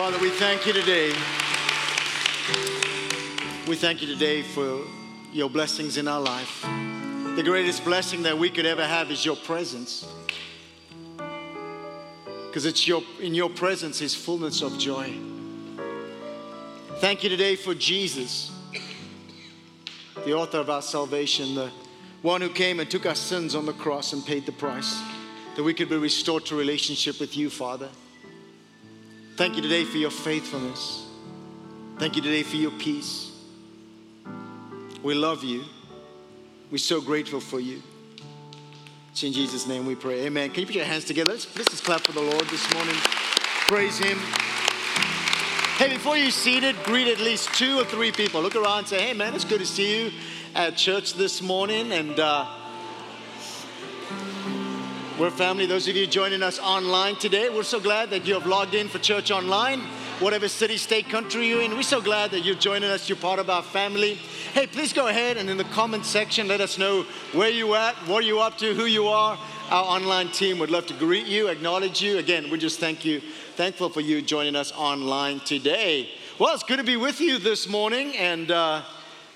Father, we thank you today. We thank you today for your blessings in our life. The greatest blessing that we could ever have is your presence. Because it's your in your presence is fullness of joy. Thank you today for Jesus, the author of our salvation, the one who came and took our sins on the cross and paid the price, that we could be restored to relationship with you, Father. Thank you today for your faithfulness. Thank you today for your peace. We love you. We're so grateful for you. It's in Jesus' name we pray. Amen. Can you put your hands together? Let's, let's just clap for the Lord this morning. Praise Him. Hey, before you're seated, greet at least two or three people. Look around and say, hey, man, it's good to see you at church this morning. And uh, we're family. Those of you joining us online today, we're so glad that you have logged in for church online. Whatever city, state, country you're in, we're so glad that you're joining us. You're part of our family. Hey, please go ahead and in the comment section, let us know where you at, what you up to, who you are. Our online team would love to greet you, acknowledge you. Again, we just thank you, thankful for you joining us online today. Well, it's good to be with you this morning, and uh,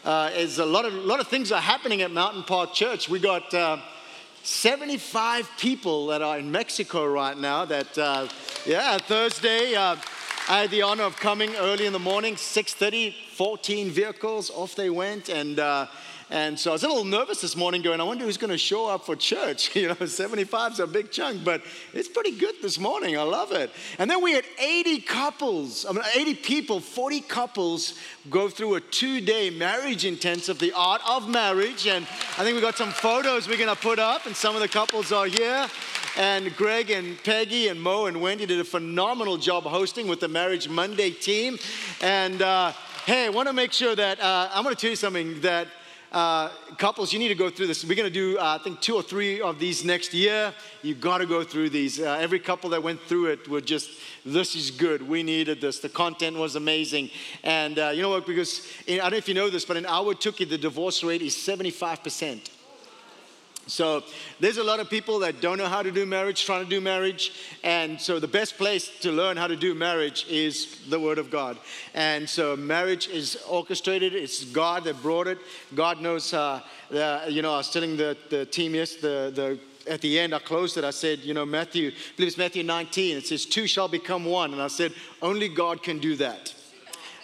uh, as a lot of lot of things are happening at Mountain Park Church. We got. Uh, 75 people that are in Mexico right now. That, uh, yeah, Thursday, uh, I had the honor of coming early in the morning, 6:30, 14 vehicles, off they went, and uh, and so I was a little nervous this morning, going, I wonder who's going to show up for church. You know, 75 is a big chunk, but it's pretty good this morning. I love it. And then we had 80 couples, I mean, 80 people, 40 couples go through a two-day marriage intensive, the art of marriage. And I think we got some photos we're going to put up, and some of the couples are here. And Greg and Peggy and Mo and Wendy did a phenomenal job hosting with the Marriage Monday team. And uh, hey, I want to make sure that uh, I'm going to tell you something that uh, couples, you need to go through this. We're going to do, uh, I think, two or three of these next year. You've got to go through these. Uh, every couple that went through it were just, this is good. We needed this. The content was amazing. And uh, you know what? Because in, I don't know if you know this, but in our Turkey, the divorce rate is 75%. So there's a lot of people that don't know how to do marriage, trying to do marriage. And so the best place to learn how to do marriage is the Word of God. And so marriage is orchestrated. It's God that brought it. God knows, uh, you know, I was telling the, the team yes, the, the at the end, I closed it. I said, you know, Matthew, I believe it's Matthew 19. It says, two shall become one. And I said, only God can do that.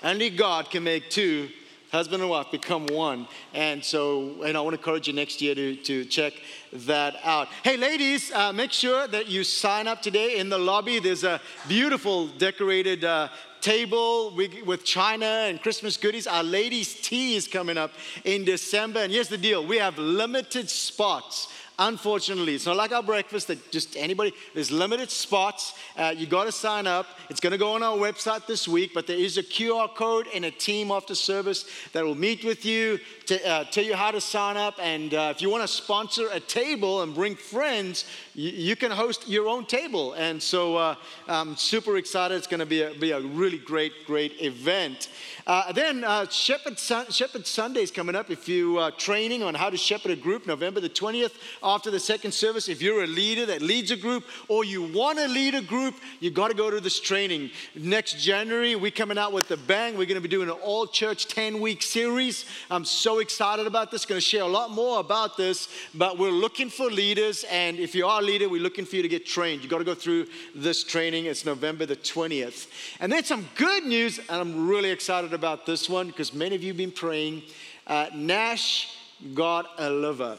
Only God can make two husband and wife become one. And so, and I want to encourage you next year to, to check that out. Hey, ladies, uh, make sure that you sign up today in the lobby. There's a beautiful decorated uh, table with china and Christmas goodies. Our ladies' tea is coming up in December. And here's the deal we have limited spots Unfortunately, it's not like our breakfast that just anybody, there's limited spots. Uh, you got to sign up. It's going to go on our website this week, but there is a QR code and a team after service that will meet with you to uh, tell you how to sign up. And uh, if you want to sponsor a table and bring friends, you, can host your own table. And so uh, I'm super excited. It's going to be a, be a really great, great event. Uh, then uh, Shepherd, Sun- Shepherd Sunday is coming up. If you are training on how to shepherd a group, November the 20th, after the second service, if you're a leader that leads a group or you want to lead a group, you got to go to this training. Next January, we're coming out with a bang. We're going to be doing an all church 10 week series. I'm so excited about this. Going to share a lot more about this, but we're looking for leaders. And if you are leader, we're looking for you to get trained. You got to go through this training. It's November the 20th. And then some good news, and I'm really excited about this one because many of you have been praying. Uh, Nash got a liver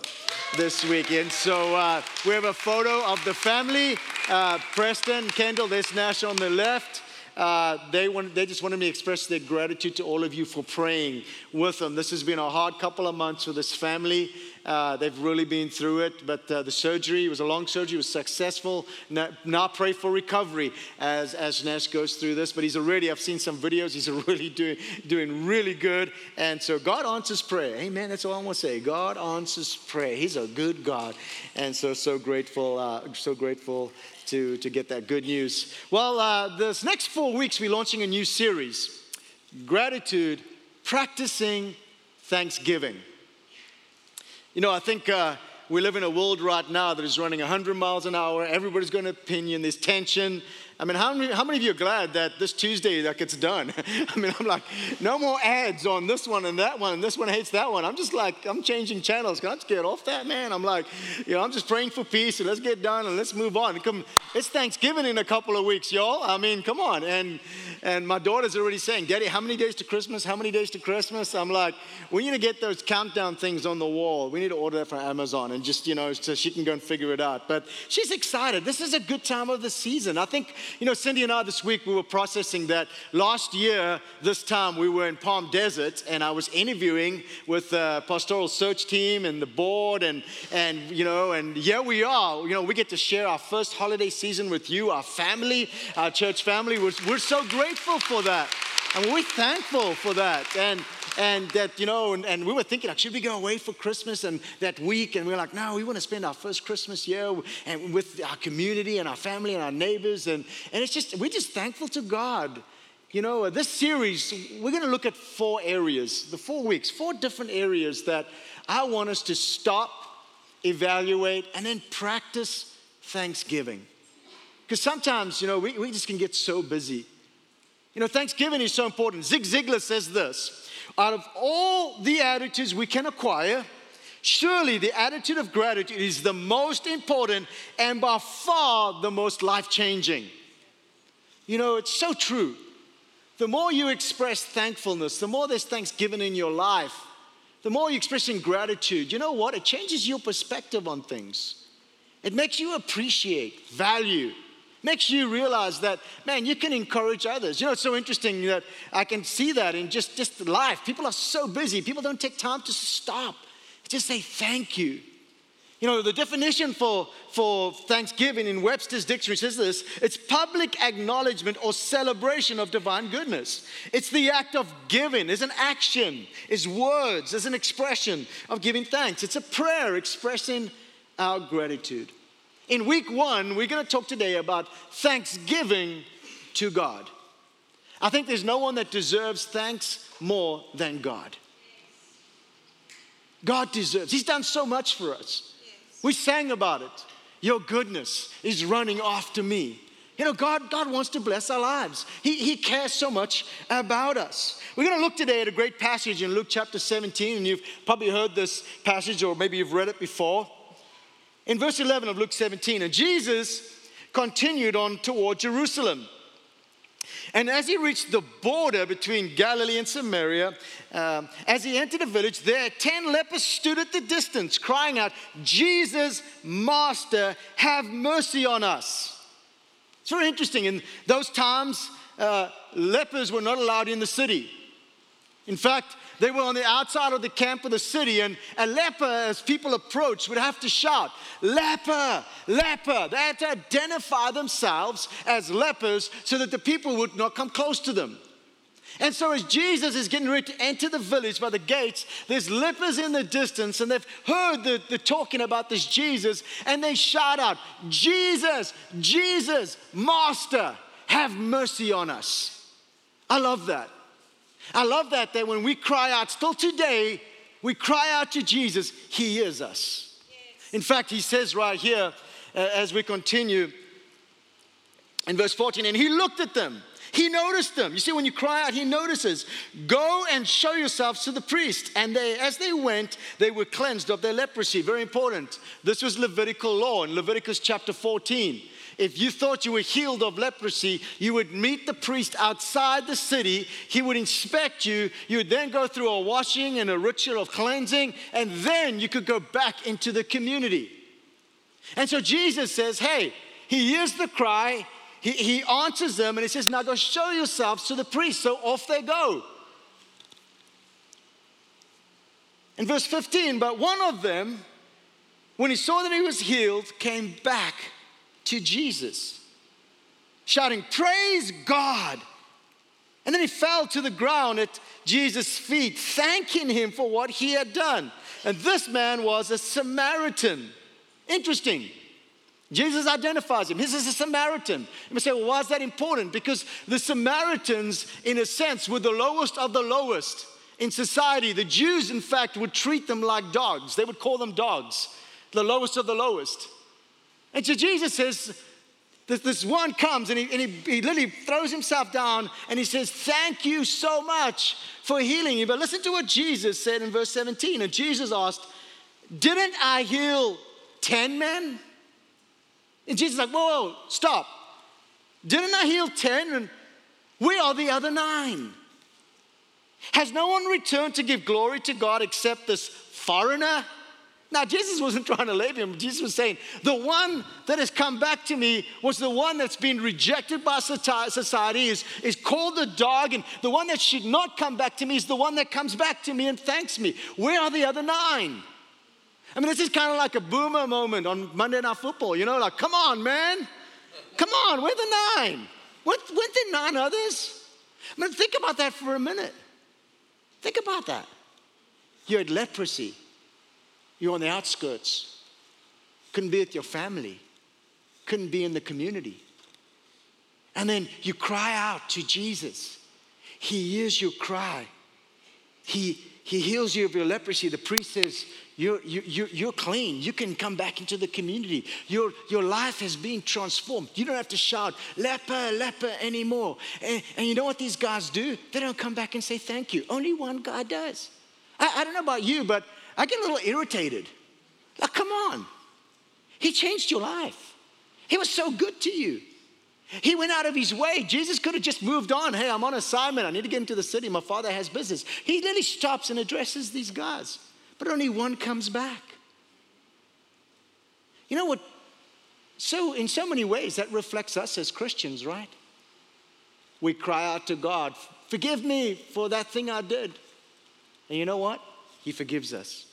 this weekend. So uh, we have a photo of the family uh, Preston, Kendall, there's Nash on the left. Uh, they, want, they just wanted me to express their gratitude to all of you for praying with them. This has been a hard couple of months for this family. Uh, they've really been through it, but uh, the surgery was a long surgery, was successful. Now, now, pray for recovery as, as Nash goes through this. But he's already, I've seen some videos, he's really doing, doing really good. And so God answers prayer. Amen. That's all I want to say. God answers prayer. He's a good God. And so, so grateful, uh, so grateful to, to get that good news. Well, uh, this next four weeks, we're launching a new series Gratitude, Practicing Thanksgiving. You know, I think uh, we live in a world right now that is running 100 miles an hour. Everybody's got an opinion. There's tension. I mean, how many, how many of you are glad that this Tuesday that gets done? I mean, I'm like, no more ads on this one and that one, and this one hates that one. I'm just like, I'm changing channels. Can I just get off that, man? I'm like, you know, I'm just praying for peace and let's get done and let's move on. Come, it's Thanksgiving in a couple of weeks, y'all. I mean, come on. And and my daughter's already saying, Daddy, how many days to Christmas? How many days to Christmas? I'm like, we need to get those countdown things on the wall. We need to order that from Amazon and just, you know, so she can go and figure it out. But she's excited. This is a good time of the season. I think, you know, Cindy and I this week, we were processing that last year, this time, we were in Palm Desert and I was interviewing with the pastoral search team and the board and, and, you know, and here we are. You know, we get to share our first holiday season with you, our family, our church family. We're, we're so grateful for that. And we're thankful for that. And and that, you know, and, and, we were thinking, like, should we go away for Christmas and that week? And we are like, no, we want to spend our first Christmas year and with our community and our family and our neighbors. And, and it's just, we're just thankful to God. You know, this series, we're going to look at four areas, the four weeks, four different areas that I want us to stop, evaluate, and then practice thanksgiving. Because sometimes, you know, we, we just can get so busy. You know, Thanksgiving is so important. Zig Ziglar says this out of all the attitudes we can acquire, surely the attitude of gratitude is the most important and by far the most life changing. You know, it's so true. The more you express thankfulness, the more there's thanksgiving in your life, the more you're expressing gratitude, you know what? It changes your perspective on things. It makes you appreciate, value, makes you realize that man you can encourage others. You know it's so interesting that i can see that in just just life. People are so busy. People don't take time to stop. Just say thank you. You know the definition for for thanksgiving in webster's dictionary says this it's public acknowledgement or celebration of divine goodness. It's the act of giving is an action is words is an expression of giving thanks. It's a prayer expressing our gratitude in week one, we're going to talk today about thanksgiving to God. I think there's no one that deserves thanks more than God. God deserves, He's done so much for us. We sang about it. Your goodness is running after me. You know, God, God wants to bless our lives. He, he cares so much about us. We're going to look today at a great passage in Luke chapter 17, and you've probably heard this passage or maybe you've read it before in verse 11 of Luke 17. And Jesus continued on toward Jerusalem. And as he reached the border between Galilee and Samaria, um, as he entered the village, there ten lepers stood at the distance, crying out, Jesus, Master, have mercy on us. It's very interesting. In those times, uh, lepers were not allowed in the city. In fact, they were on the outside of the camp of the city, and a leper, as people approached, would have to shout, Leper, leper. They had to identify themselves as lepers so that the people would not come close to them. And so, as Jesus is getting ready to enter the village by the gates, there's lepers in the distance, and they've heard the, the talking about this Jesus, and they shout out, Jesus, Jesus, Master, have mercy on us. I love that. I love that, that when we cry out, still today, we cry out to Jesus, He hears us. Yes. In fact, He says right here, uh, as we continue in verse 14, and He looked at them. He noticed them. You see, when you cry out, he notices. Go and show yourselves to the priest. And they, as they went, they were cleansed of their leprosy. Very important. This was Levitical law in Leviticus chapter 14 if you thought you were healed of leprosy, you would meet the priest outside the city. He would inspect you. You would then go through a washing and a ritual of cleansing, and then you could go back into the community. And so Jesus says, Hey, he hears the cry, he, he answers them, and he says, Now go show yourselves to the priest. So off they go. In verse 15, but one of them, when he saw that he was healed, came back to Jesus, shouting, Praise God! And then he fell to the ground at Jesus' feet, thanking him for what he had done. And this man was a Samaritan. Interesting. Jesus identifies him. He says a Samaritan. You may say, well, why is that important? Because the Samaritans, in a sense, were the lowest of the lowest in society. The Jews, in fact, would treat them like dogs. They would call them dogs, the lowest of the lowest. And so Jesus says, this, this one comes and, he, and he, he literally throws himself down and he says, Thank you so much for healing you. But listen to what Jesus said in verse 17. And Jesus asked, Didn't I heal 10 men? And Jesus is like, Whoa, whoa, stop. Didn't I heal 10? And we are the other nine? Has no one returned to give glory to God except this foreigner? Now, Jesus wasn't trying to label him. Jesus was saying, the one that has come back to me was the one that's been rejected by society, is, is called the dog, and the one that should not come back to me is the one that comes back to me and thanks me. Where are the other nine? I mean, this is kind of like a boomer moment on Monday Night Football, you know, like, come on, man. Come on, where are the nine? Weren't, weren't there nine others? I mean, think about that for a minute. Think about that. You had leprosy. You're on the outskirts. Couldn't be with your family. Couldn't be in the community. And then you cry out to Jesus. He hears your cry. He, he heals you of your leprosy. The priest says, you're, you're, you're clean. You can come back into the community. Your, your life has been transformed. You don't have to shout, leper, leper anymore. And, and you know what these guys do? They don't come back and say thank you. Only one guy does. I, I don't know about you, but I get a little irritated. Like, come on. He changed your life. He was so good to you. He went out of his way. Jesus could have just moved on. Hey, I'm on assignment. I need to get into the city. My father has business. He literally stops and addresses these guys, but only one comes back. You know what? So, in so many ways, that reflects us as Christians, right? We cry out to God, Forgive me for that thing I did. And you know what? He forgives us.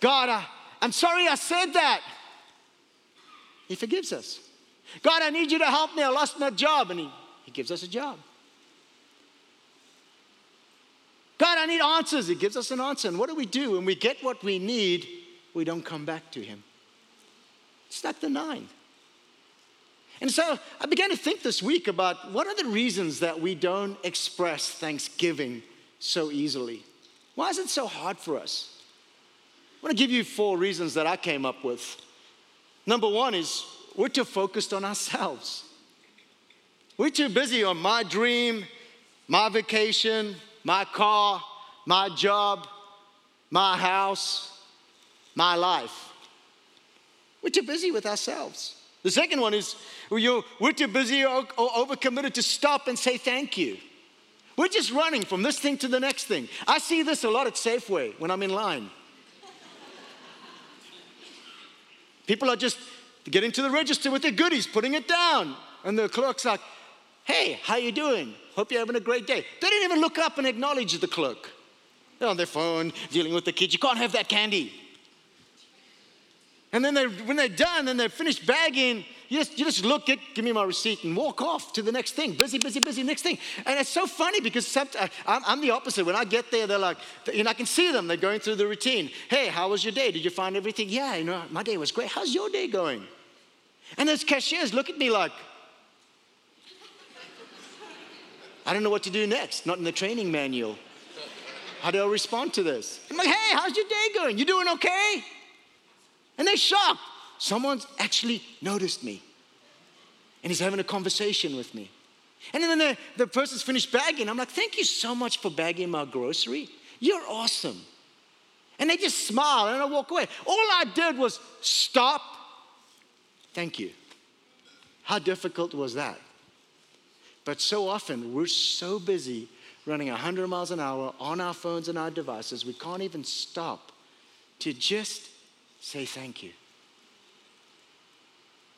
God, I, I'm sorry I said that. He forgives us. God, I need you to help me. I lost my job. And He, he gives us a job. God, I need answers. He gives us an answer. And what do we do? When we get what we need, we don't come back to Him. Step the nine. And so I began to think this week about what are the reasons that we don't express thanksgiving so easily? Why is it so hard for us? I want to give you four reasons that I came up with. Number one is we're too focused on ourselves. We're too busy on my dream, my vacation, my car, my job, my house, my life. We're too busy with ourselves. The second one is we're too busy or overcommitted to stop and say thank you. We're just running from this thing to the next thing. I see this a lot at Safeway when I'm in line. People are just getting to the register with their goodies, putting it down. And the clerk's like, hey, how you doing? Hope you're having a great day. They didn't even look up and acknowledge the clerk. They're on their phone, dealing with the kids. You can't have that candy. And then they, when they're done and they're finished bagging, you just, you just look at, give me my receipt and walk off to the next thing. Busy, busy, busy, next thing. And it's so funny because uh, I'm, I'm the opposite. When I get there, they're like, and I can see them. They're going through the routine. Hey, how was your day? Did you find everything? Yeah, you know, my day was great. How's your day going? And those cashiers look at me like, I don't know what to do next. Not in the training manual. How do I respond to this? I'm like, hey, how's your day going? You doing okay? And they're shocked. Someone's actually noticed me. And he's having a conversation with me. And then the, the person's finished bagging. I'm like, thank you so much for bagging my grocery. You're awesome. And they just smile and I walk away. All I did was stop. Thank you. How difficult was that? But so often we're so busy running 100 miles an hour on our phones and our devices, we can't even stop to just say thank you.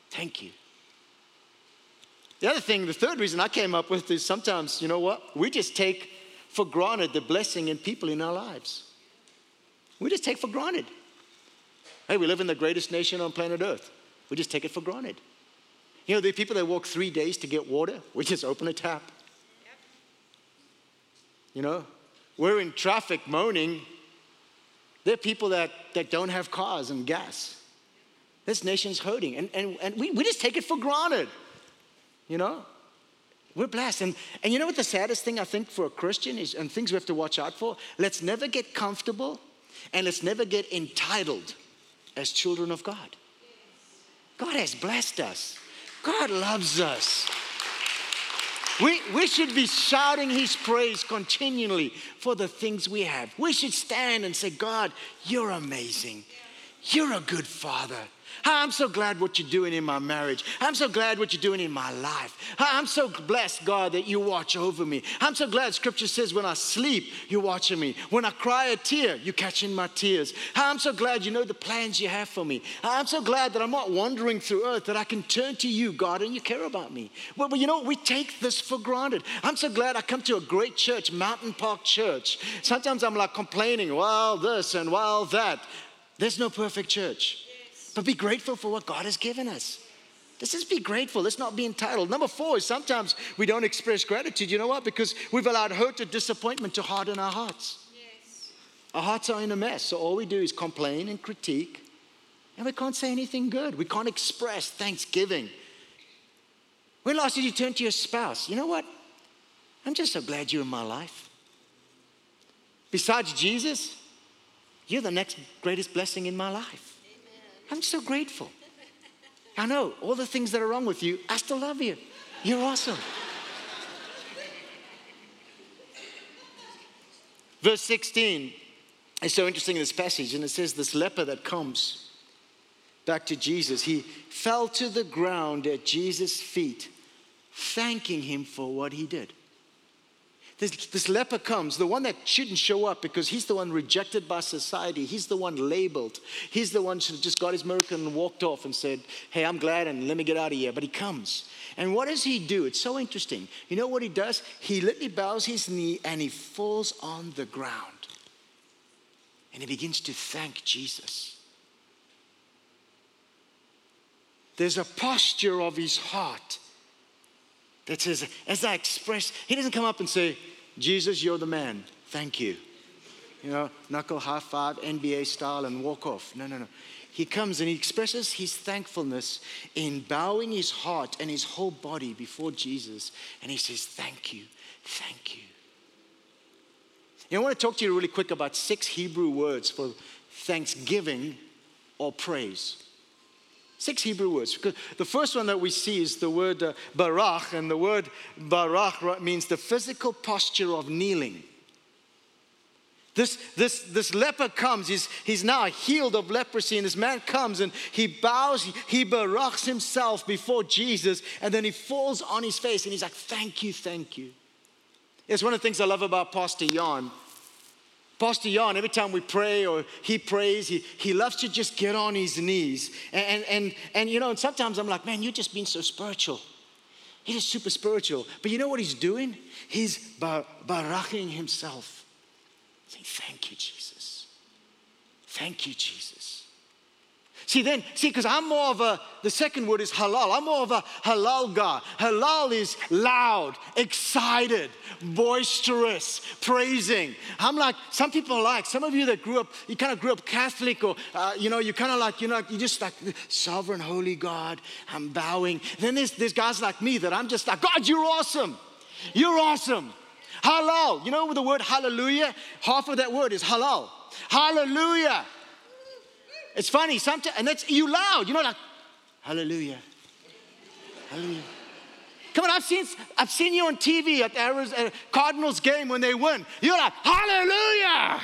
Thank you. The other thing, the third reason I came up with is sometimes, you know what? We just take for granted the blessing in people in our lives. We just take for granted. Hey, we live in the greatest nation on planet Earth. We just take it for granted. You know, are people that walk three days to get water. We just open a tap. Yep. You know, we're in traffic moaning there are people that, that don't have cars and gas. This nation's hurting. And, and, and we, we just take it for granted. You know? We're blessed. And, and you know what the saddest thing I think for a Christian is, and things we have to watch out for? Let's never get comfortable and let's never get entitled as children of God. God has blessed us. God loves us. We, we should be shouting His praise continually for the things we have. We should stand and say, God, you're amazing. You're a good Father. I'm so glad what you're doing in my marriage. I'm so glad what you're doing in my life. I'm so blessed, God, that you watch over me. I'm so glad scripture says when I sleep, you're watching me. When I cry a tear, you're catching my tears. I'm so glad you know the plans you have for me. I'm so glad that I'm not wandering through earth, that I can turn to you, God, and you care about me. Well, but you know, we take this for granted. I'm so glad I come to a great church, Mountain Park Church. Sometimes I'm like complaining, well, this and well, that. There's no perfect church. But be grateful for what God has given us. Let's just be grateful. Let's not be entitled. Number four is sometimes we don't express gratitude. You know what? Because we've allowed hurt or disappointment to harden our hearts. Yes. Our hearts are in a mess. So all we do is complain and critique, and we can't say anything good. We can't express thanksgiving. When last did you turn to your spouse? You know what? I'm just so glad you're in my life. Besides Jesus, you're the next greatest blessing in my life. I'm so grateful. I know all the things that are wrong with you, I still love you. You're awesome. Verse 16 is so interesting in this passage, and it says, This leper that comes back to Jesus, he fell to the ground at Jesus' feet, thanking him for what he did. This, this leper comes, the one that shouldn't show up because he's the one rejected by society. He's the one labeled. He's the one who just got his miracle and walked off and said, Hey, I'm glad and let me get out of here. But he comes. And what does he do? It's so interesting. You know what he does? He literally bows his knee and he falls on the ground. And he begins to thank Jesus. There's a posture of his heart that says, as I express, he doesn't come up and say, Jesus, you're the man. Thank you. You know, knuckle high five, NBA style, and walk off. No, no, no. He comes and he expresses his thankfulness in bowing his heart and his whole body before Jesus. And he says, Thank you, thank you. Know, I want to talk to you really quick about six Hebrew words for thanksgiving or praise. Six Hebrew words. The first one that we see is the word uh, barach, and the word barach means the physical posture of kneeling. This, this, this leper comes, he's, he's now healed of leprosy, and this man comes and he bows, he, he barachs himself before Jesus, and then he falls on his face and he's like, Thank you, thank you. It's one of the things I love about Pastor Jan Pastor Jan, every time we pray or he prays, he, he loves to just get on his knees. And, and, and, and you know, and sometimes I'm like, man, you're just being so spiritual. He is super spiritual. But you know what he's doing? He's bar- baraching himself. Saying, thank you, Jesus. Thank you, Jesus. See, then, see, because I'm more of a, the second word is halal. I'm more of a halal guy. Halal is loud, excited, boisterous, praising. I'm like, some people like, some of you that grew up, you kind of grew up Catholic or, uh, you know, you kind of like, you know, you just like, sovereign, holy God, I'm bowing. Then there's, there's guys like me that I'm just like, God, you're awesome. You're awesome. Halal. You know the word hallelujah? Half of that word is halal. Hallelujah. It's funny, sometimes, and that's you loud, you know, like, hallelujah. Hallelujah. Come on, I've seen, I've seen you on TV at the uh, Cardinals game when they win. You're like, hallelujah.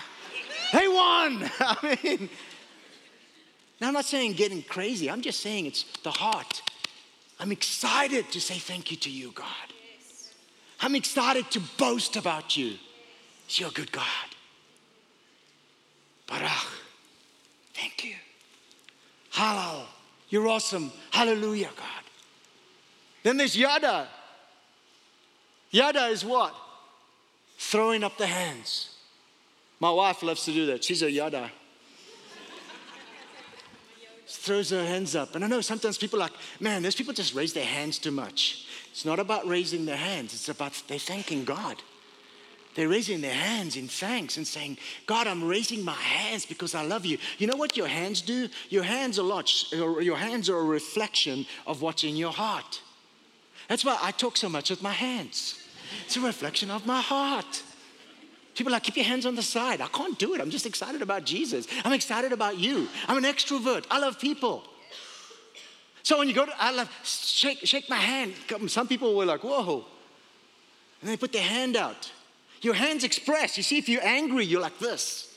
They won. I mean, now I'm not saying getting crazy. I'm just saying it's the heart. I'm excited to say thank you to you, God. I'm excited to boast about you. You're a good God. Barach. Thank you. Halal. You're awesome. Hallelujah, God. Then there's yada. Yada is what? Throwing up the hands. My wife loves to do that. She's a yada. throws her hands up. And I know sometimes people are like, man, those people just raise their hands too much. It's not about raising their hands, it's about they're thanking God. They're raising their hands in thanks and saying, God, I'm raising my hands because I love you. You know what your hands do? Your hands are lot, your hands are a reflection of what's in your heart. That's why I talk so much with my hands. It's a reflection of my heart. People are like, keep your hands on the side. I can't do it. I'm just excited about Jesus. I'm excited about you. I'm an extrovert. I love people. So when you go to, I love, shake, shake my hand. Some people were like, whoa. And they put their hand out. Your hands express. You see, if you're angry, you're like this.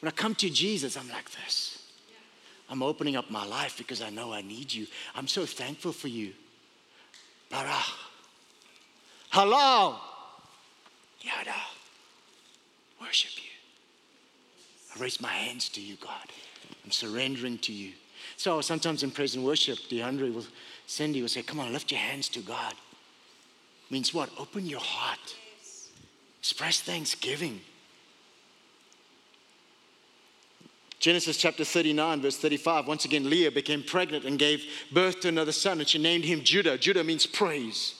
When I come to Jesus, I'm like this. I'm opening up my life because I know I need you. I'm so thankful for you. Barach. Hello. Yada. Worship you. I raise my hands to you, God. I'm surrendering to you. So sometimes in praise and worship, DeAndre will, Cindy will say, Come on, lift your hands to God. Means what? Open your heart, express thanksgiving. Genesis chapter 39, verse 35. Once again, Leah became pregnant and gave birth to another son, and she named him Judah. Judah means praise.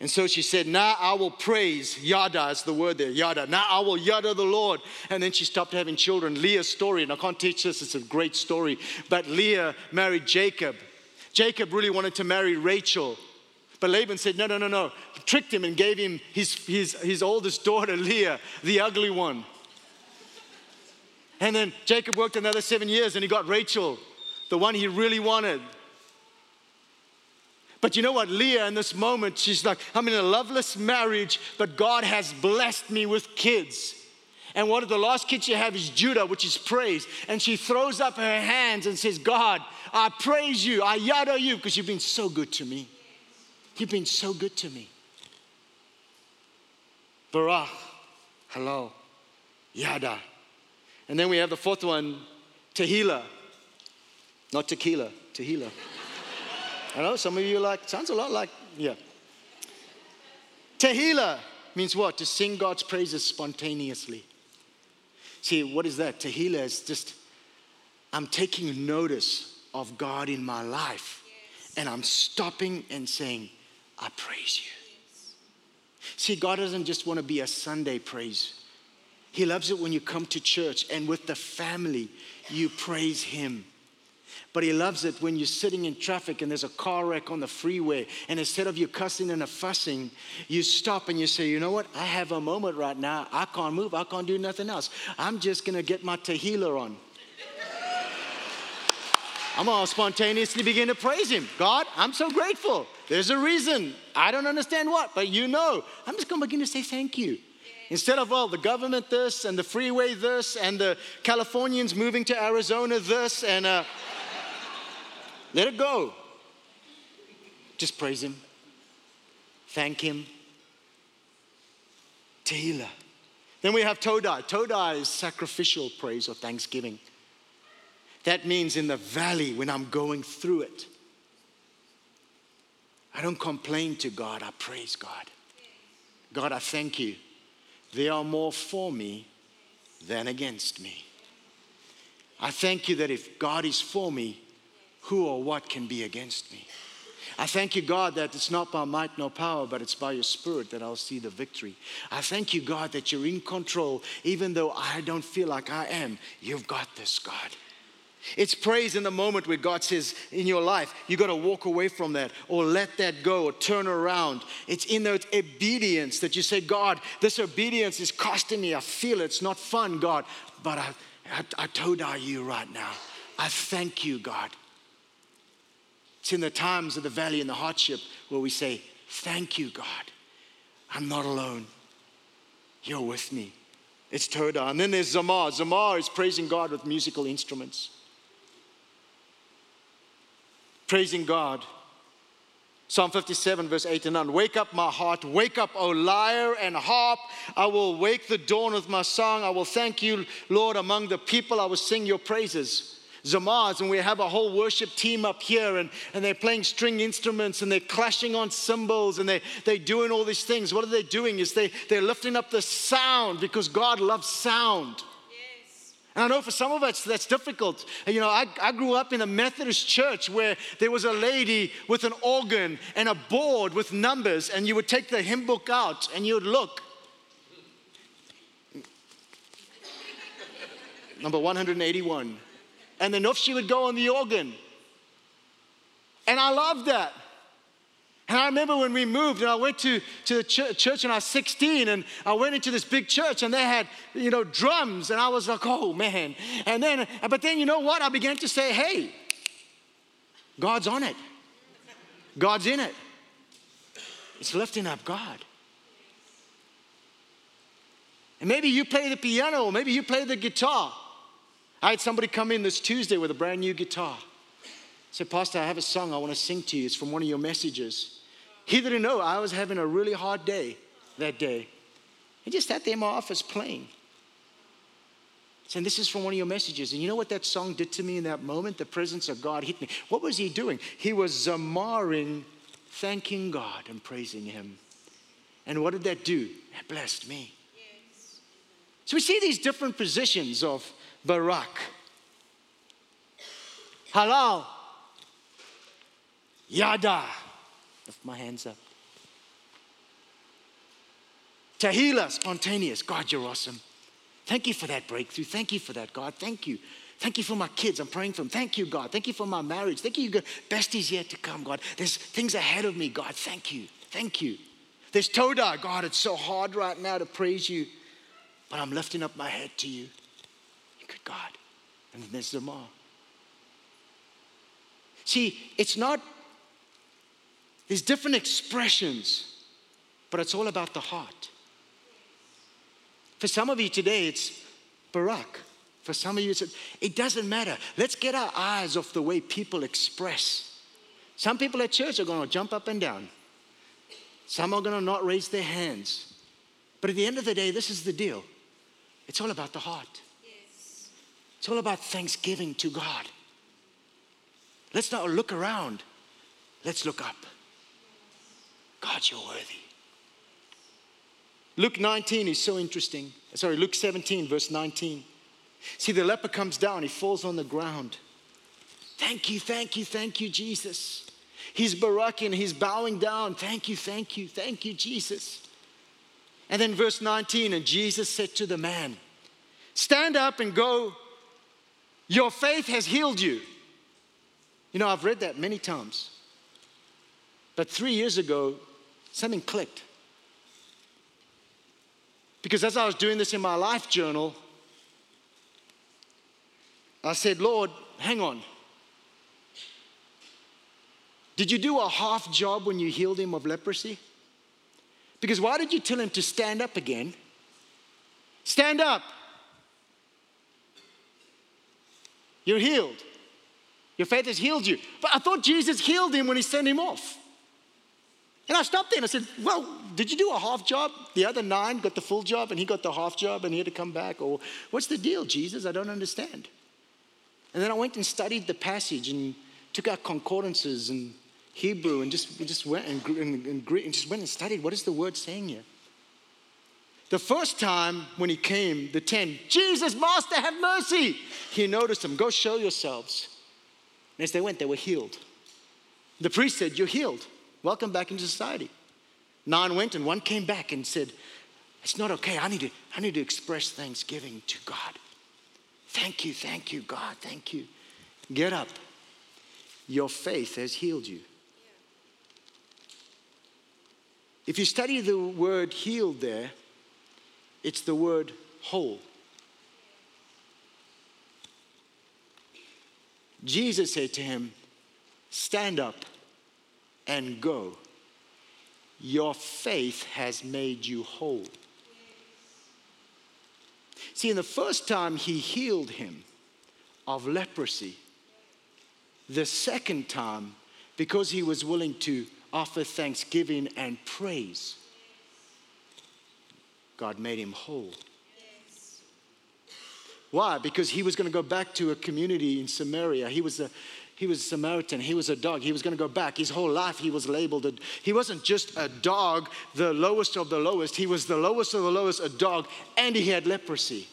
And so she said, Now I will praise, Yada is the word there, Yada. Now I will Yada the Lord. And then she stopped having children. Leah's story, and I can't teach this, it's a great story. But Leah married Jacob. Jacob really wanted to marry Rachel. But Laban said, No, no, no, no. Tricked him and gave him his, his, his oldest daughter, Leah, the ugly one. And then Jacob worked another seven years and he got Rachel, the one he really wanted. But you know what? Leah, in this moment, she's like, I'm in a loveless marriage, but God has blessed me with kids. And one of the last kids you have is Judah, which is praise. And she throws up her hands and says, God, I praise you, I yada you, because you've been so good to me. You've been so good to me. Barach, hello, yada. And then we have the fourth one, Tehillah. Not tequila, Tehillah. I know some of you like, sounds a lot like, yeah. Tehillah means what? To sing God's praises spontaneously. See, what is that? Tehillah is just, I'm taking notice of God in my life. Yes. And I'm stopping and saying, I praise you. See, God doesn't just want to be a Sunday praise. He loves it when you come to church and with the family, you praise Him. But he loves it when you're sitting in traffic and there's a car wreck on the freeway, and instead of you cussing and a fussing, you stop and you say, You know what? I have a moment right now. I can't move. I can't do nothing else. I'm just going to get my Tehillah on. I'm to spontaneously begin to praise him. God, I'm so grateful. There's a reason. I don't understand what, but you know. I'm just to begin to say thank you. Instead of, well, the government this and the freeway this and the Californians moving to Arizona this and, uh, let it go. Just praise Him, thank Him. Tehillah. Then we have Todah. Todah is sacrificial praise or thanksgiving. That means in the valley when I'm going through it, I don't complain to God, I praise God. God, I thank you. There are more for me than against me. I thank you that if God is for me, who or what can be against me? I thank you, God, that it's not by might nor power, but it's by your spirit that I'll see the victory. I thank you, God, that you're in control, even though I don't feel like I am. You've got this, God. It's praise in the moment where God says in your life, you got to walk away from that or let that go or turn around. It's in that obedience that you say, God, this obedience is costing me. I feel it. it's not fun, God, but I, I, I told you right now. I thank you, God. It's in the times of the valley and the hardship where we say, Thank you, God. I'm not alone. You're with me. It's Todah. And then there's Zamar. Zamar is praising God with musical instruments. Praising God. Psalm 57, verse 8 and 9. Wake up, my heart. Wake up, O lyre and harp. I will wake the dawn with my song. I will thank you, Lord, among the people. I will sing your praises. Zamars, and we have a whole worship team up here, and, and they're playing string instruments and they're clashing on cymbals and they, they're doing all these things. What are they doing? Is they, they're lifting up the sound because God loves sound. And I know for some of us that's difficult. You know, I, I grew up in a Methodist church where there was a lady with an organ and a board with numbers, and you would take the hymn book out and you would look. Number 181 and then off she would go on the organ. And I loved that. And I remember when we moved and I went to, to the ch- church when I was 16 and I went into this big church and they had, you know, drums and I was like, oh man. And then, but then you know what? I began to say, hey, God's on it, God's in it. It's lifting up God. And maybe you play the piano, maybe you play the guitar. I had somebody come in this Tuesday with a brand new guitar. Said, Pastor, I have a song I want to sing to you. It's from one of your messages. He didn't know I was having a really hard day that day. He just sat there in my office playing. Saying, This is from one of your messages. And you know what that song did to me in that moment? The presence of God hit me. What was he doing? He was zamaring, thanking God and praising Him. And what did that do? That blessed me. Yes. So we see these different positions of Barak. Halal. Yada. Lift my hands up. Tehillah, spontaneous. God, you're awesome. Thank you for that breakthrough. Thank you for that, God. Thank you. Thank you for my kids. I'm praying for them. Thank you, God. Thank you for my marriage. Thank you, God. Best is yet to come, God. There's things ahead of me, God. Thank you. Thank you. There's Todah. God, it's so hard right now to praise you, but I'm lifting up my head to you. Good God. And then there's Zamar. See, it's not, there's different expressions, but it's all about the heart. For some of you today, it's Barak. For some of you, it's, it doesn't matter. Let's get our eyes off the way people express. Some people at church are going to jump up and down. Some are going to not raise their hands. But at the end of the day, this is the deal. It's all about the heart. Yes. It's all about thanksgiving to God. Let's not look around. Let's look up. God, you're worthy. Luke 19 is so interesting. Sorry, Luke 17, verse 19. See, the leper comes down, he falls on the ground. Thank you, thank you, thank you, Jesus. He's baraking, he's bowing down. Thank you, thank you, thank you, Jesus. And then verse 19, and Jesus said to the man, Stand up and go. Your faith has healed you. You know, I've read that many times. But three years ago, something clicked. Because as I was doing this in my life journal, I said, Lord, hang on. Did you do a half job when you healed him of leprosy? Because why did you tell him to stand up again? Stand up. You're healed. Your faith has healed you. But I thought Jesus healed him when he sent him off. And I stopped there and I said, Well, did you do a half job? The other nine got the full job and he got the half job and he had to come back? Or what's the deal, Jesus? I don't understand. And then I went and studied the passage and took out concordances and Hebrew and just, just went and, and, and, and just went and studied what is the word saying here. The first time when he came, the ten, Jesus, Master, have mercy. He noticed them. Go show yourselves. And as they went, they were healed. The priest said, You're healed. Welcome back into society. Nine went and one came back and said, It's not okay. I need to, I need to express thanksgiving to God. Thank you, thank you, God, thank you. Get up. Your faith has healed you. If you study the word healed there, it's the word whole. Jesus said to him, Stand up and go. Your faith has made you whole. See, in the first time he healed him of leprosy, the second time, because he was willing to offer thanksgiving and praise, God made him whole. Why? Because he was going to go back to a community in Samaria. He was a he was a Samaritan. He was a dog. He was going to go back. His whole life, he was labeled. A, he wasn't just a dog, the lowest of the lowest. He was the lowest of the lowest, a dog, and he had leprosy.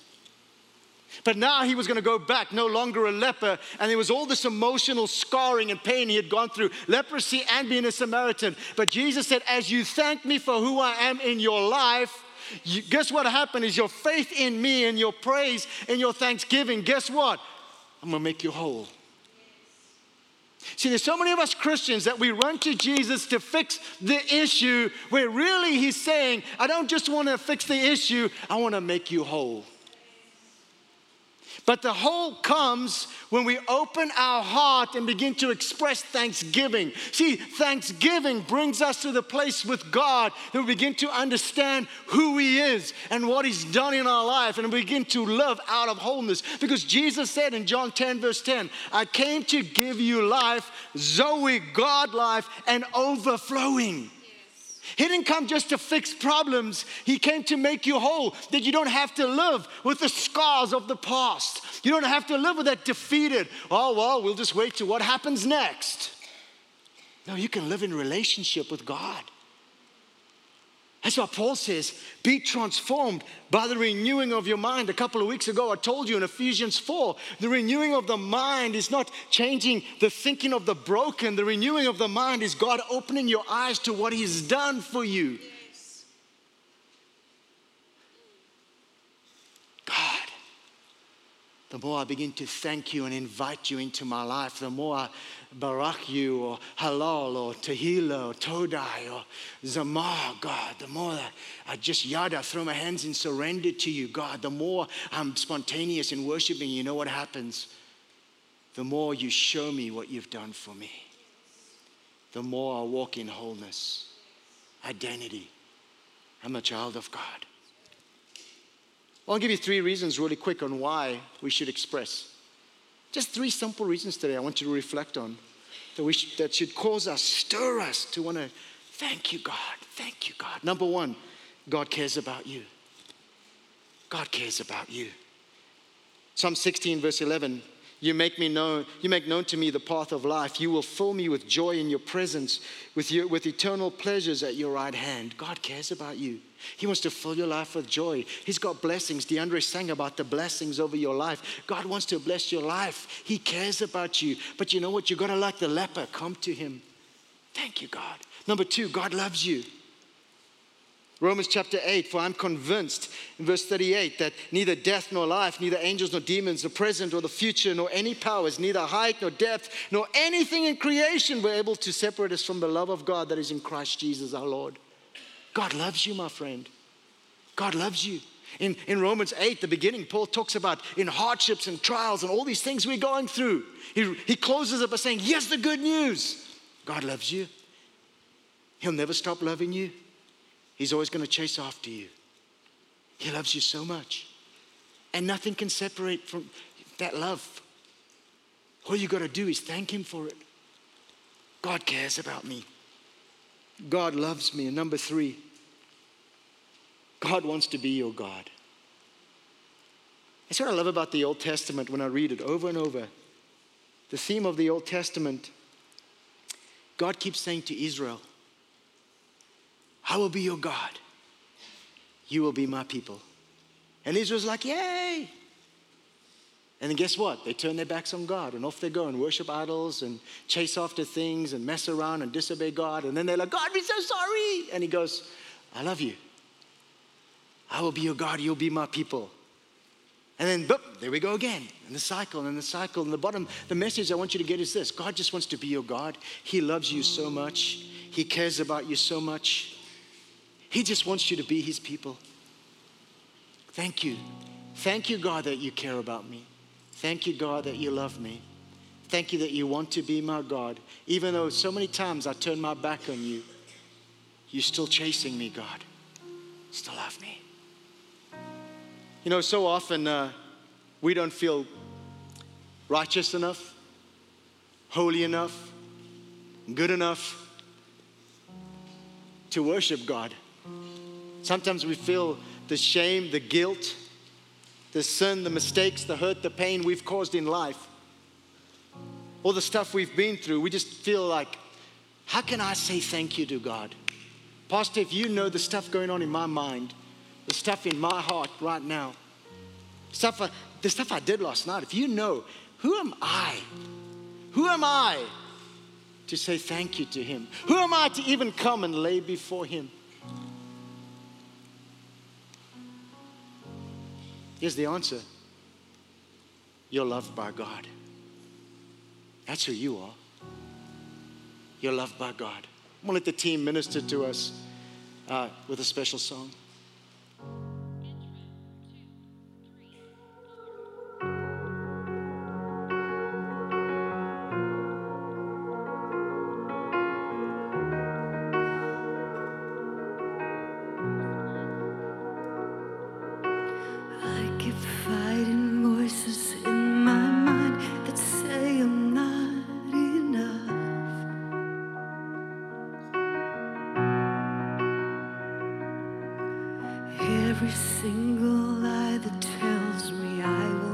But now he was going to go back, no longer a leper, and there was all this emotional scarring and pain he had gone through leprosy and being a Samaritan. But Jesus said, As you thank me for who I am in your life, you, guess what happened is your faith in me and your praise and your thanksgiving, guess what? I'm to make you whole. See, there's so many of us Christians that we run to Jesus to fix the issue, where really He's saying, I don't just want to fix the issue, I want to make you whole. But the whole comes when we open our heart and begin to express thanksgiving. See, thanksgiving brings us to the place with God that we begin to understand who He is and what He's done in our life and we begin to live out of wholeness. Because Jesus said in John 10, verse 10, I came to give you life, Zoe, God life, and overflowing. He didn't come just to fix problems. He came to make you whole, that you don't have to live with the scars of the past. You don't have to live with that defeated, oh, well, we'll just wait to what happens next. No, you can live in relationship with God. That's what Paul says be transformed by the renewing of your mind. A couple of weeks ago, I told you in Ephesians 4 the renewing of the mind is not changing the thinking of the broken. The renewing of the mind is God opening your eyes to what He's done for you. The more I begin to thank you and invite you into my life, the more I barak you or halal or tehillah or todah or zamar, God, the more I just yada, throw my hands in surrender to you, God, the more I'm spontaneous in worshiping you, know what happens? The more you show me what you've done for me, the more I walk in wholeness, identity. I'm a child of God. I'll give you three reasons really quick on why we should express. Just three simple reasons today I want you to reflect on that, we sh- that should cause us, stir us to want to thank you, God. Thank you, God. Number one, God cares about you. God cares about you. Psalm 16, verse 11 you make me known, you make known to me the path of life. You will fill me with joy in your presence, with, your, with eternal pleasures at your right hand. God cares about you. He wants to fill your life with joy. He's got blessings. DeAndre sang about the blessings over your life. God wants to bless your life. He cares about you. But you know what? You've gotta like the leper, come to him. Thank you, God. Number two, God loves you. Romans chapter 8, for I'm convinced in verse 38 that neither death nor life, neither angels nor demons, the present or the future, nor any powers, neither height nor depth, nor anything in creation were able to separate us from the love of God that is in Christ Jesus our Lord. God loves you, my friend. God loves you. In, in Romans 8, the beginning, Paul talks about in hardships and trials and all these things we're going through. He, he closes up by saying, Yes, the good news. God loves you. He'll never stop loving you. He's always going to chase after you. He loves you so much. And nothing can separate from that love. All you got to do is thank Him for it. God cares about me. God loves me. And number three, God wants to be your God. That's what I love about the Old Testament when I read it over and over. The theme of the Old Testament, God keeps saying to Israel, I will be your God. You will be my people. And Israel's like, Yay! And then guess what? They turn their backs on God and off they go and worship idols and chase after things and mess around and disobey God. And then they're like, God, we're so sorry. And He goes, I love you. I will be your God, you'll be my people. And then, boop, there we go again. And the cycle and the cycle. And the bottom, the message I want you to get is this God just wants to be your God. He loves you so much, He cares about you so much. He just wants you to be His people. Thank you. Thank you, God, that you care about me. Thank you, God, that you love me. Thank you that you want to be my God. Even though so many times I turn my back on you, you're still chasing me, God. Still love me. You know, so often uh, we don't feel righteous enough, holy enough, good enough to worship God. Sometimes we feel the shame, the guilt, the sin, the mistakes, the hurt, the pain we've caused in life, all the stuff we've been through. We just feel like, how can I say thank you to God? Pastor, if you know the stuff going on in my mind, the stuff in my heart right now, stuff, the stuff I did last night, if you know, who am I? Who am I to say thank you to Him? Who am I to even come and lay before Him? Here's the answer you're loved by God. That's who you are. You're loved by God. I'm going to let the team minister to us uh, with a special song. every single lie that tells me I will.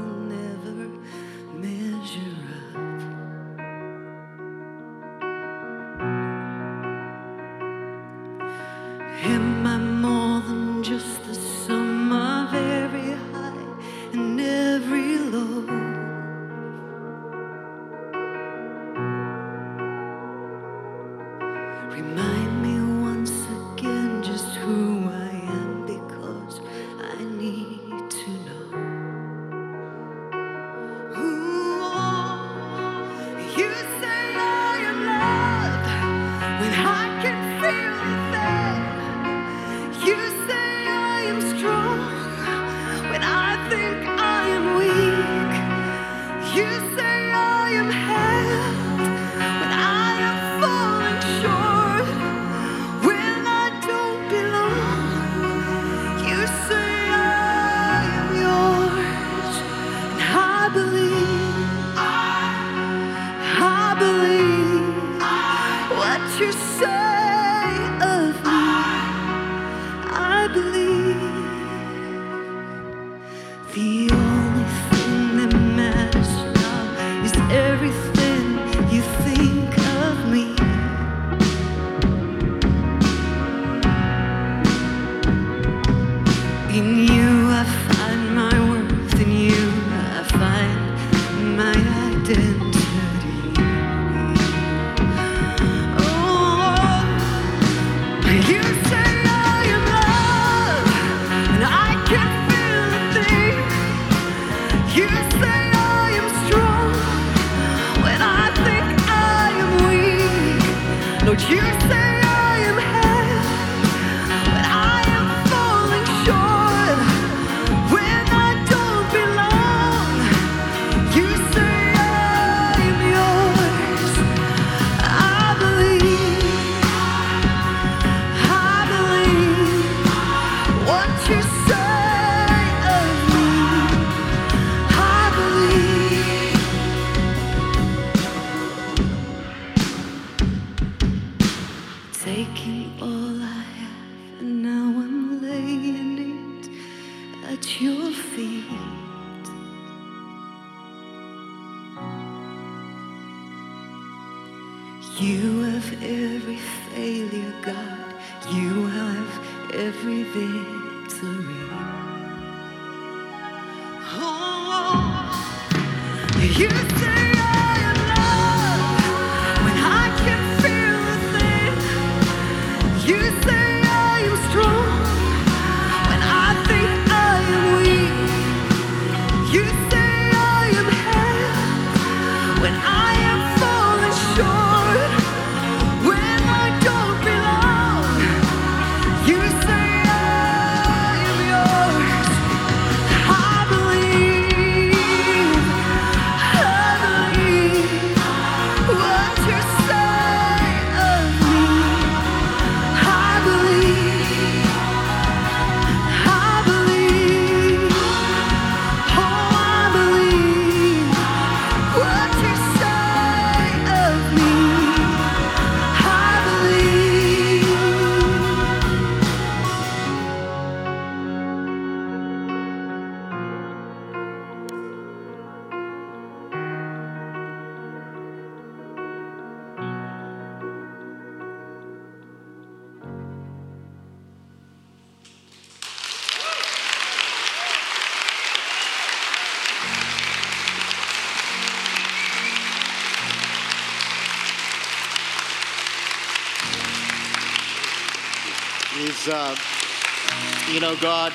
God,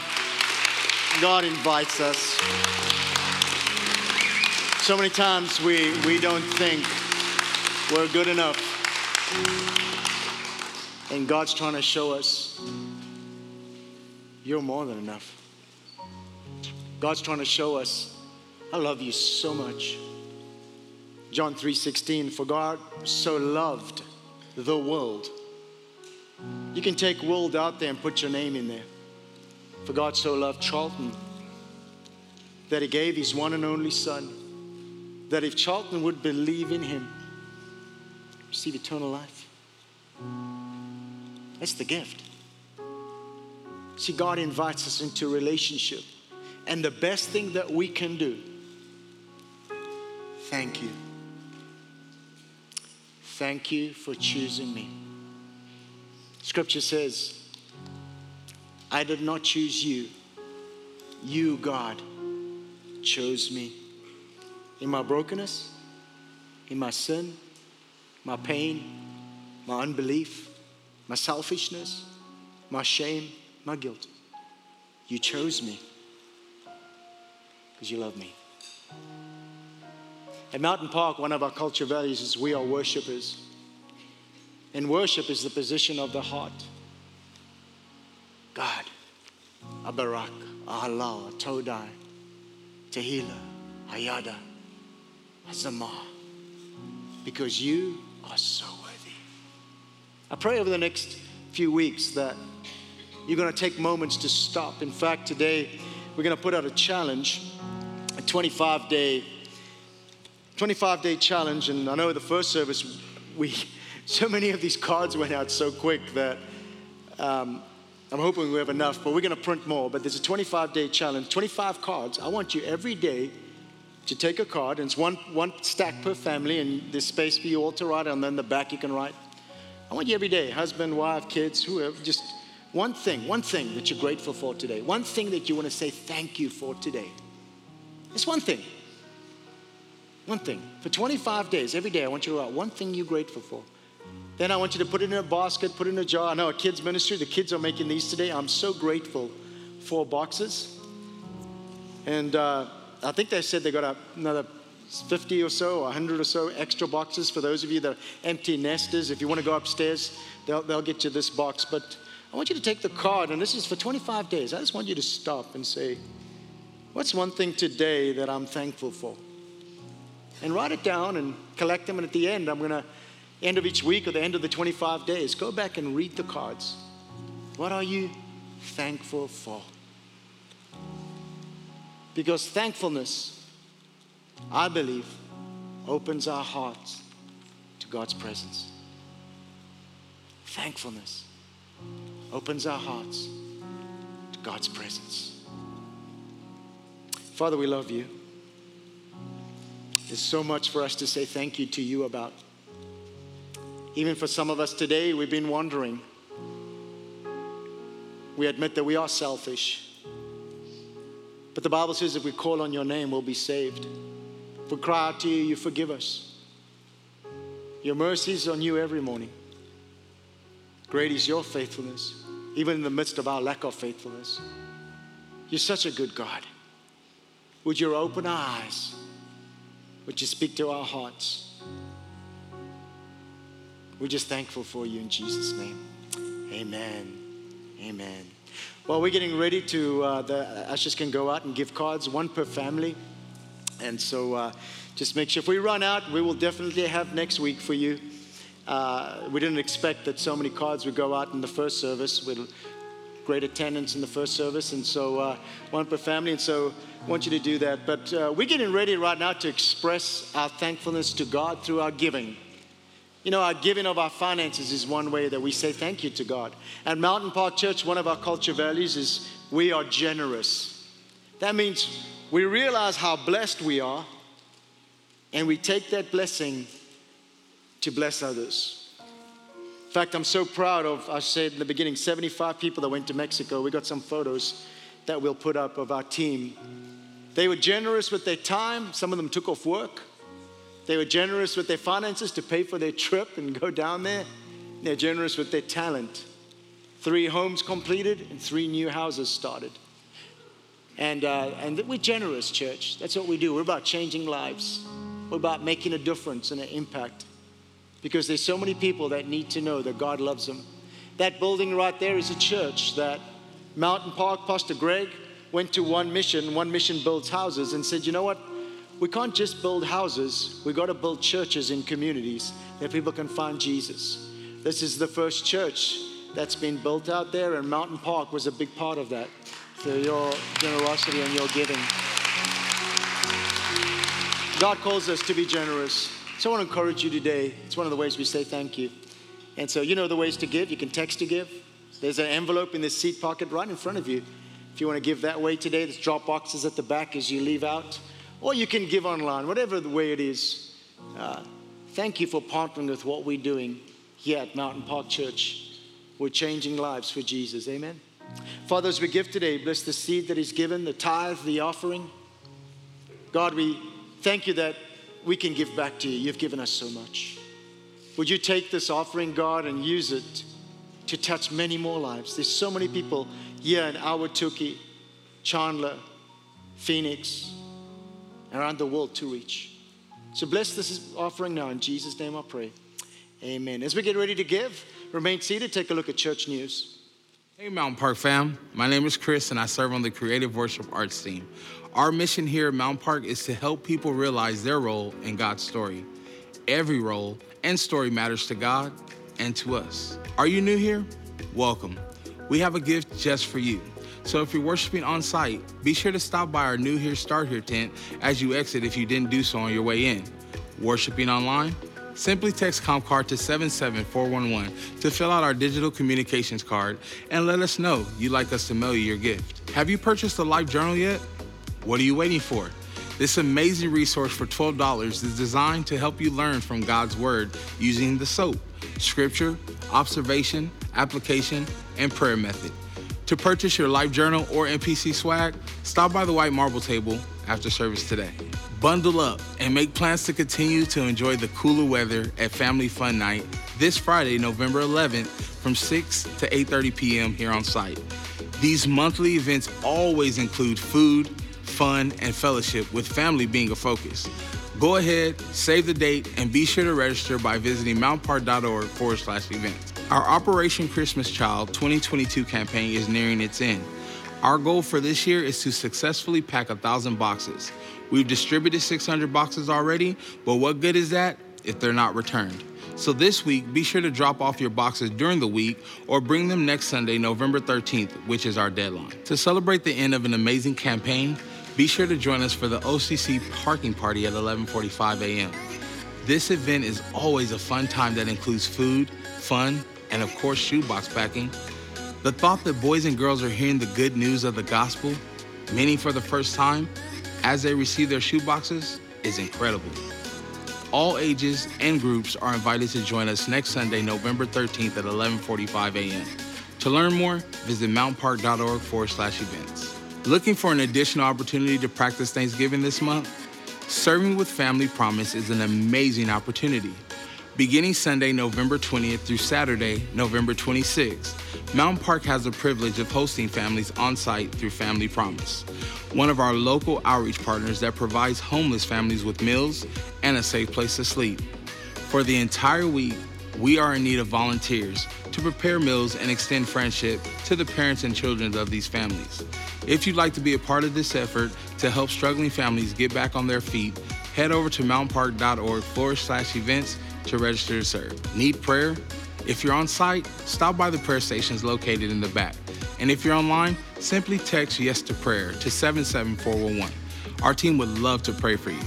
God invites us. So many times we, we don't think we're good enough. And God's trying to show us you're more than enough. God's trying to show us, I love you so much. John 3:16, for God so loved the world. You can take world out there and put your name in there. For God so loved Charlton that he gave his one and only son, that if Charlton would believe in him, receive eternal life. That's the gift. See, God invites us into relationship. And the best thing that we can do, thank you. Thank you for choosing me. Scripture says, I did not choose you. You, God, chose me. In my brokenness, in my sin, my pain, my unbelief, my selfishness, my shame, my guilt. You chose me because you love me. At Mountain Park, one of our culture values is we are worshipers. And worship is the position of the heart. God, Abarak, Allah, Todah, Tehillah, Hayada, Azamah, because you are so worthy. I pray over the next few weeks that you're going to take moments to stop. In fact, today we're going to put out a challenge, a 25 day 25 day challenge and I know the first service we so many of these cards went out so quick that um, I'm hoping we have enough, but we're going to print more. But there's a 25 day challenge, 25 cards. I want you every day to take a card, and it's one, one stack per family, and there's space for you all to write, and then the back you can write. I want you every day, husband, wife, kids, whoever, just one thing, one thing that you're grateful for today, one thing that you want to say thank you for today. It's one thing. One thing. For 25 days, every day, I want you to write one thing you're grateful for. Then I want you to put it in a basket, put it in a jar. I know a kids' ministry, the kids are making these today. I'm so grateful for boxes. And uh, I think they said they got another 50 or so, 100 or so extra boxes for those of you that are empty nesters. If you want to go upstairs, they'll, they'll get you this box. But I want you to take the card, and this is for 25 days. I just want you to stop and say, What's one thing today that I'm thankful for? And write it down and collect them. And at the end, I'm going to end of each week or the end of the 25 days, go back and read the cards. What are you thankful for? Because thankfulness, I believe, opens our hearts to God's presence. Thankfulness opens our hearts to God's presence. Father, we love you. There's so much for us to say thank you to you about. Even for some of us today, we've been wondering. We admit that we are selfish. But the Bible says if we call on your name, we'll be saved. If we cry out to you, you forgive us. Your mercies are new every morning. Great is your faithfulness, even in the midst of our lack of faithfulness. You're such a good God. Would you open our eyes? Would you speak to our hearts? We're just thankful for you in Jesus' name. Amen. Amen. Well, we're getting ready to, uh, the ushers can go out and give cards, one per family. And so uh, just make sure if we run out, we will definitely have next week for you. Uh, we didn't expect that so many cards would go out in the first service with great attendance in the first service. And so uh, one per family. And so I want you to do that. But uh, we're getting ready right now to express our thankfulness to God through our giving. You know, our giving of our finances is one way that we say thank you to God. At Mountain Park Church, one of our culture values is we are generous. That means we realize how blessed we are, and we take that blessing to bless others. In fact, I'm so proud of, I said in the beginning, 75 people that went to Mexico. We got some photos that we'll put up of our team. They were generous with their time, some of them took off work. They were generous with their finances to pay for their trip and go down there. They're generous with their talent. Three homes completed and three new houses started. And, uh, and we're generous, church. That's what we do. We're about changing lives, we're about making a difference and an impact. Because there's so many people that need to know that God loves them. That building right there is a church that Mountain Park, Pastor Greg went to one mission, one mission builds houses, and said, you know what? We can't just build houses, we've got to build churches in communities that people can find Jesus. This is the first church that's been built out there, and Mountain Park was a big part of that. So, your generosity and your giving. God calls us to be generous. So, I want to encourage you today. It's one of the ways we say thank you. And so, you know the ways to give. You can text to give, There's an envelope in the seat pocket right in front of you. If you want to give that way today, there's drop boxes at the back as you leave out. Or you can give online, whatever the way it is. Uh, thank you for partnering with what we're doing here at Mountain Park Church. We're changing lives for Jesus. Amen. Father, as we give today, bless the seed that is given, the tithe, the offering. God, we thank you that we can give back to you. You've given us so much. Would you take this offering, God, and use it to touch many more lives? There's so many people here in Ahwatukee, Chandler, Phoenix, around the world to reach. So bless this offering now. In Jesus' name I pray. Amen. As we get ready to give, remain seated, take a look at church news. Hey, Mountain Park fam. My name is Chris, and I serve on the Creative Worship Arts team. Our mission here at Mountain Park is to help people realize their role in God's story. Every role and story matters to God and to us. Are you new here? Welcome. We have a gift just for you. So if you're worshiping on site, be sure to stop by our New Here Start Here tent as you exit if you didn't do so on your way in. Worshiping online? Simply text ComCard to 77411 to fill out our digital communications card and let us know you'd like us to mail you your gift. Have you purchased a Life Journal yet? What are you waiting for? This amazing resource for $12 is designed to help you learn from God's Word using the SOAP scripture, observation, application, and prayer method. To purchase your Life Journal or MPC swag, stop by the white marble table after service today. Bundle up and make plans to continue to enjoy the cooler weather at Family Fun Night this Friday, November 11th from 6 to 8:30 p.m. here on site. These monthly events always include food, fun, and fellowship with family being a focus. Go ahead, save the date, and be sure to register by visiting mountainpark.org forward slash events. Our Operation Christmas Child 2022 campaign is nearing its end. Our goal for this year is to successfully pack a thousand boxes. We've distributed 600 boxes already, but what good is that if they're not returned? So this week, be sure to drop off your boxes during the week or bring them next Sunday, November 13th, which is our deadline. To celebrate the end of an amazing campaign, be sure to join us for the OCC parking party at 11:45 a.m. This event is always a fun time that includes food, fun, and of course shoebox packing. The thought that boys and girls are hearing the good news of the gospel, many for the first time, as they receive their shoeboxes, is incredible. All ages and groups are invited to join us next Sunday, November 13th at 11:45 a.m. To learn more, visit mountainpark.org forward slash events. Looking for an additional opportunity to practice Thanksgiving this month? Serving with Family Promise is an amazing opportunity. Beginning Sunday, November 20th through Saturday, November 26th, Mountain Park has the privilege of hosting families on site through Family Promise, one of our local outreach partners that provides homeless families with meals and a safe place to sleep. For the entire week, we are in need of volunteers to prepare meals and extend friendship to the parents and children of these families. If you'd like to be a part of this effort to help struggling families get back on their feet, head over to mountainpark.org forward slash events to register to serve. Need prayer? If you're on site, stop by the prayer stations located in the back. And if you're online, simply text yes to prayer to 77411. Our team would love to pray for you.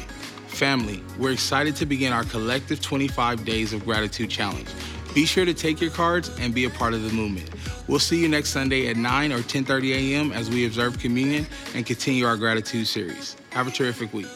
Family, we're excited to begin our collective 25 Days of Gratitude Challenge. Be sure to take your cards and be a part of the movement. We'll see you next Sunday at 9 or 10:30 a.m. as we observe communion and continue our gratitude series. Have a terrific week.